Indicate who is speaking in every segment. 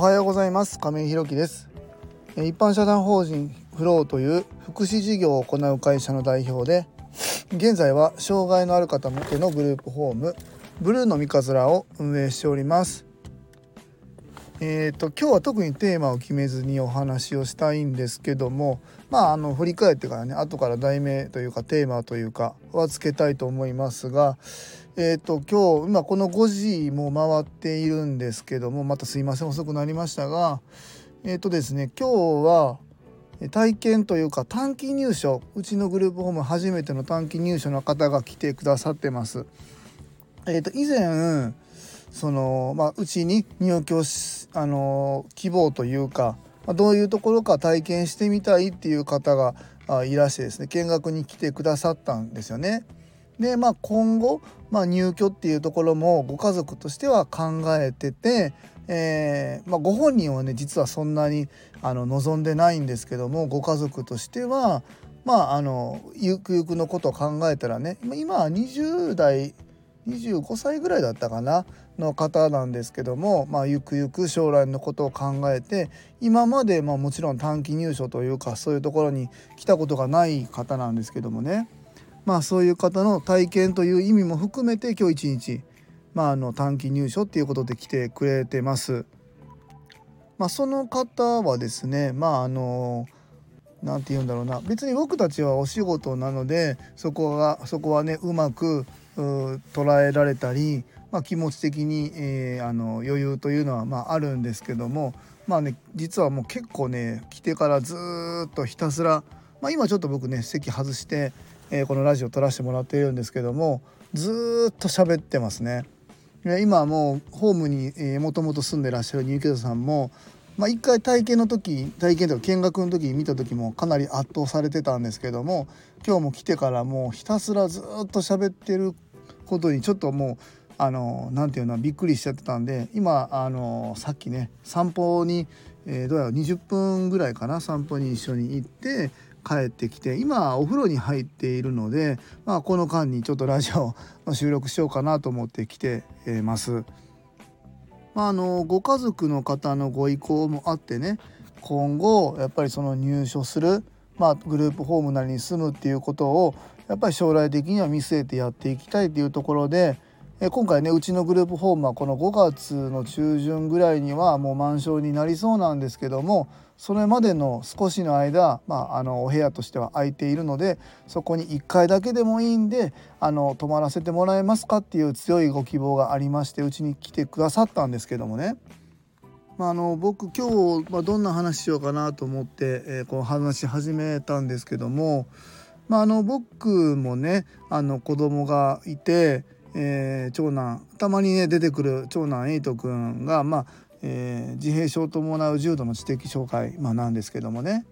Speaker 1: はようございます。亀井ひろきです。一般社団法人フローという福祉事業を行う会社の代表で現在は障害のある方向けのグループホームブルーの三日面を運営しております。えーと、今日は特にテーマを決めずにお話をしたいんですけどもまああの振り返ってからね後から題名というかテーマというかはつけたいと思いますがえーと、今日今この5時も回っているんですけどもまたすいません遅くなりましたがえっ、ー、とですね今日は体験というか短期入所うちのグループホーム初めての短期入所の方が来てくださってます。えーと以前その、まあ、うちに入居し、あの希望というか、まあ、どういうところか体験してみたいっていう方がいらしてですね見学に来てくださったんですよね。でまあ今後、まあ、入居っていうところもご家族としては考えてて、えー、まあ、ご本人はね実はそんなにあの望んでないんですけどもご家族としてはまああのゆくゆくのことを考えたらね今は20代25歳ぐらいだったかなの方なんですけども、まあ、ゆくゆく将来のことを考えて今まで、まあ、もちろん短期入所というかそういうところに来たことがない方なんですけどもね、まあ、そういう方の体験という意味も含めて今日一日、まあ、あの短期入所っていうことで来てくれてます。まあ、その方はですねまああの何て言うんだろうな別に僕たちはお仕事なのでそこがそこはねうまく捉えられたり、まあ、気持ち的に、えー、あの余裕というのは、まあ、あるんですけどもまあね実はもう結構ね来てからずっとひたすら、まあ、今ちょっと僕ね席外して、えー、このラジオ撮らせてもらっているんですけどもずっと喋ってますね。今もうホームにもともと住んでらっしゃる入居者さんもまあ、一回体験の時体験とか見学の時見た時もかなり圧倒されてたんですけども今日も来てからもうひたすらずっと喋ってることにちょっともうあの何て言うのびっくりしちゃってたんで今あのさっきね散歩に、えー、どうやら20分ぐらいかな散歩に一緒に行って帰ってきて今お風呂に入っているので、まあ、この間にちょっとラジオの収録しようかなと思って来てます。まあ、あのご家族の方のご意向もあってね今後やっぱりその入所する、まあ、グループホームなりに住むっていうことをやっぱり将来的には見据えてやっていきたいっていうところで今回ねうちのグループホームはこの5月の中旬ぐらいにはもう満床になりそうなんですけどもそれまでの少しの間、まあ、あのお部屋としては空いているのでそこに1回だけでもいいんであの泊まらせてもらえますかっていう強いご希望がありましてうちに来てくださったんですけどもね。まあ、あの僕今日、まあ、どんな話しようかなと思って、えー、こう話し始めたんですけどもまあ、あの僕もねあの子供がいて、えー、長男たまにね出てくる長男エイト君が、まあえー、自閉症を伴う重度の知的障害、まあ、なんですけどもね、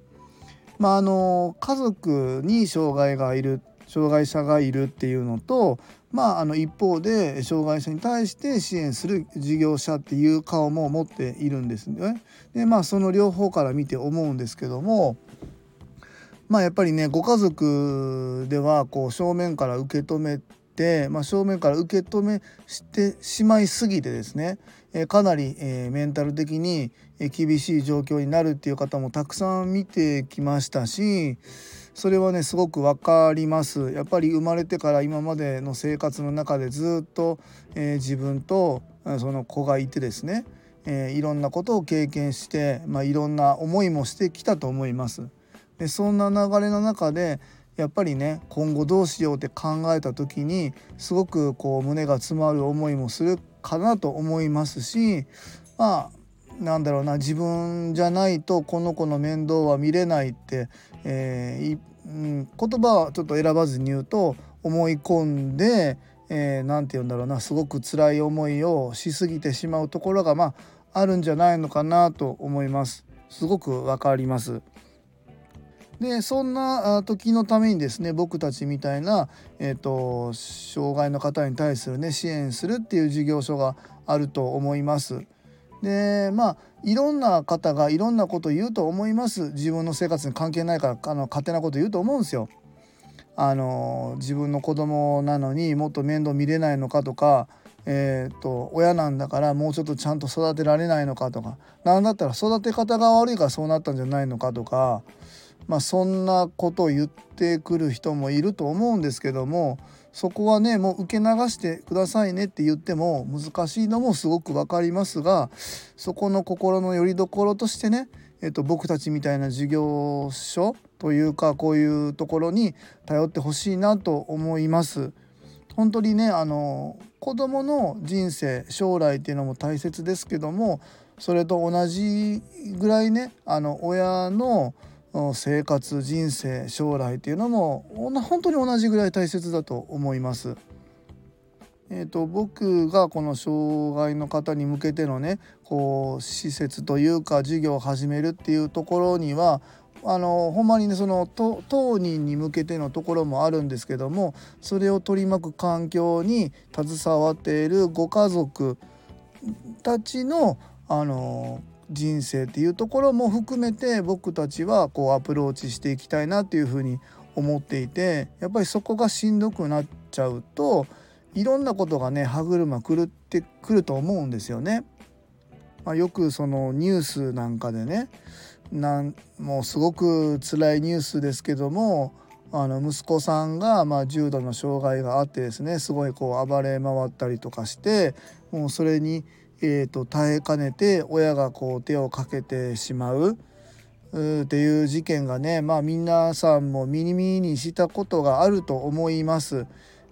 Speaker 1: まあ、あの家族に障害がいる障害者がいるっていうのと、まあ、あの一方で障害者に対して支援する事業者っていう顔も持っているんですね。でまあその両方から見て思うんですけどもまあやっぱりねご家族ではこう正面から受け止めて、まあ、正面から受け止めしてしまいすぎてですね、え、かなり、え、メンタル的に厳しい状況になるっていう方もたくさん見てきましたしそれはねすごく分かりますやっぱり生まれてから今までの生活の中でずっと、え、自分とその子がいてですね、えいろんなことを経験して、まあ、いろんな思いもしてきたと思います。でそんな流れの中でやっぱりね今後どうしようって考えた時にすごくこう胸が詰まる思いもするかなと思いますしまあなんだろうな自分じゃないとこの子の面倒は見れないって、えー、うん、言葉はちょっと選ばずに言うと思い込んで何、えー、て言うんだろうなすごく辛い思いをしすぎてしまうところがまああるんじゃないのかなと思います。すごくわかります。でそんな時のためにですね僕たちみたいな、えーと、障害の方に対するね支援するっていう事業所があると思います。でまあいろんな方がいろんなこと言うと思います自分の生活に関係ないからあの勝手なこと言うと思うんですよ。あの自分の子供なのにもっと面倒見れないのかとか、えーと、親なんだからもうちょっとちゃんと育てられないのかとか何だったら育て方が悪いからそうなったんじゃないのかとか、まあ、そんなことを言ってくる人もいると思うんですけどもそこはねもう受け流してくださいねって言っても難しいのもすごく分かりますがそこの心の拠り所としてね、えーと僕たちみたいな事業所というかこういうところに頼ってほしいなと思います。本当にねあの子どもの人生将来っていうのも大切ですけどもそれと同じぐらいねあの親の生活人生将来っていうのも本当に同じぐらい大切だと思います。えーと、僕がこの障害の方に向けてのねこう施設というか授業を始めるっていうところにはあのほんまにねその当人に向けてのところもあるんですけどもそれを取り巻く環境に携わっているご家族たちのあの人生っていうところも含めて僕たちはこうアプローチしていきたいなっていうふうに思っていてやっぱりそこがしんどくなっちゃうといろんなことがね歯車狂ってくると思うんですよね。まあ、よくそのニュースなんかでねなんもうすごく辛いニュースですけどもあの息子さんがま重度の障害があってですねすごいこう暴れ回ったりとかしてもうそれに、えー、と耐えかねて親がこう手をかけてしまうっていう事件がねまあ皆さんも耳にしたことがあると思います。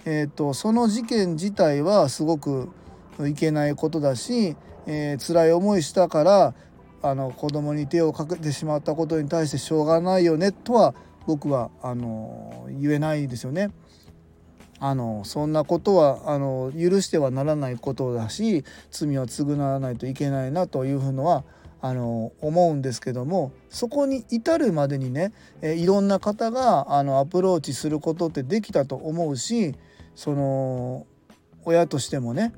Speaker 1: えーと、その事件自体はすごくいけないことだし、えー、辛い思いしたからあの子供に手をかけてしまったことに対してしょうがないよねとは僕はあの言えないですよね。あのそんなことはあの許してはならないことだし罪は償わないといけないなというふうのはあの思うんですけどもそこに至るまでにねえいろんな方があのアプローチすることってできたと思うしその親としてもね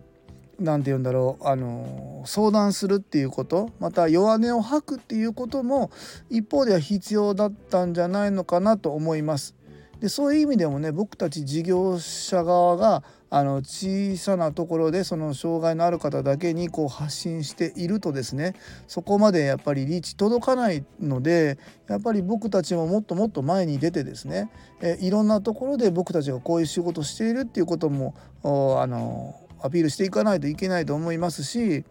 Speaker 1: 何て言うんだろうあの相談するっていうことまた弱音を吐くっていうことも一方では必要だったんじゃないのかなと思います。でそういう意味でもね僕たち事業者側があの小さなところでその障害のある方だけにこう発信しているとですねそこまでやっぱりリーチ届かないのでやっぱり僕たちももっともっと前に出てですねえいろんなところで僕たちがこういう仕事しているっていうこともあのアピールしていかないといけないと思いますし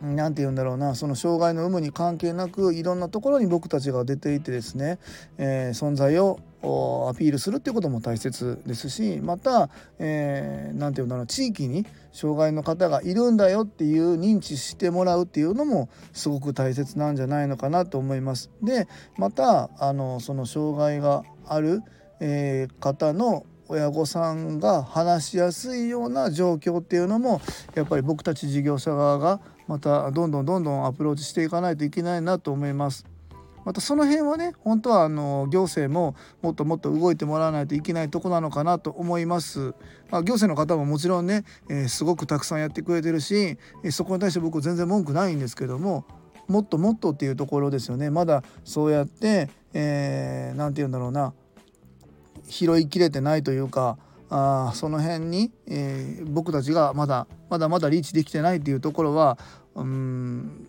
Speaker 1: 何て言うんだろうなその障害の有無に関係なくいろんなところに僕たちが出ていてですね、えー、存在をアピールするっていうことも大切ですしまた何、えー、て言うんだろう地域に障害の方がいるんだよっていう認知してもらうっていうのもすごく大切なんじゃないのかなと思います。でまたあのその障害がある、えー、方の親御さんが話しやすいような状況っていうのもやっぱり僕たち事業者側がまたどんどんどんどんアプローチしていかないといけないなと思います。またその辺はね本当はあの行政ももっともっと動いてもらわないといけないとこなのかなと思います。まあ、行政の方ももちろんね、えー、すごくたくさんやってくれてるし、えそこに対して僕全然文句ないんですけどももっともっとっていうところですよねまだそうやって何、えー、て言うんだろうな拾いきれてないというかあその辺に、えー、僕たちがまだまだまだリーチできてないっていうところはうん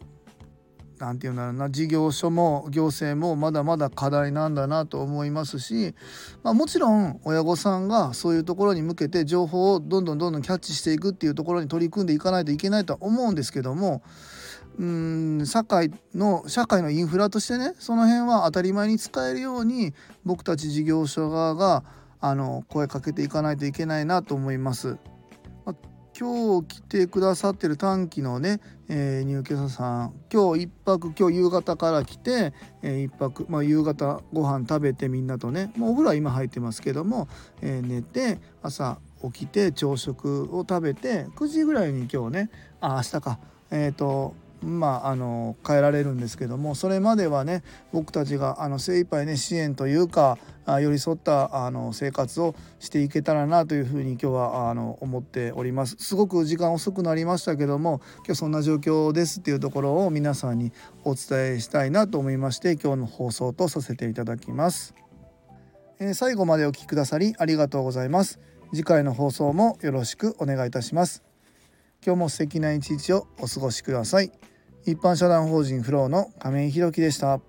Speaker 1: 何て言うんだろうな事業所も行政もまだまだ課題なんだなと思いますし、まあ、もちろん親御さんがそういうところに向けて情報をどんどんどんどんキャッチしていくっていうところに取り組んでいかないといけないとは思うんですけどもうん社会の社会のインフラとしてねその辺は当たり前に使えるように僕たち事業所側があの声かけていかないといけないなと思います。今日来てくださってる短期のね、えー、入居者さん今日1泊今日夕方から来て、えー、1泊、まあ、夕方ご飯食べてみんなとねもうお風呂は今入ってますけども、えー、寝て朝起きて朝食を食べて9時ぐらいに今日ねあ明日かえっ、ー、とまあ、あの変えられるんですけどもそれまではね僕たちがあの精一杯ね支援というか寄り添ったあの生活をしていけたらなというふうに今日はあの思っております。すごく時間遅くなりましたけども今日そんな状況ですっていうところを皆さんにお伝えしたいなと思いまして今日の放送とさせていただきます、えー、最後までお聴きくださりありがとうございます。次回の放送もよろしくお願いいたします。今日も素敵な一日をお過ごしください。一般社団法人フローの亀井弘樹でした。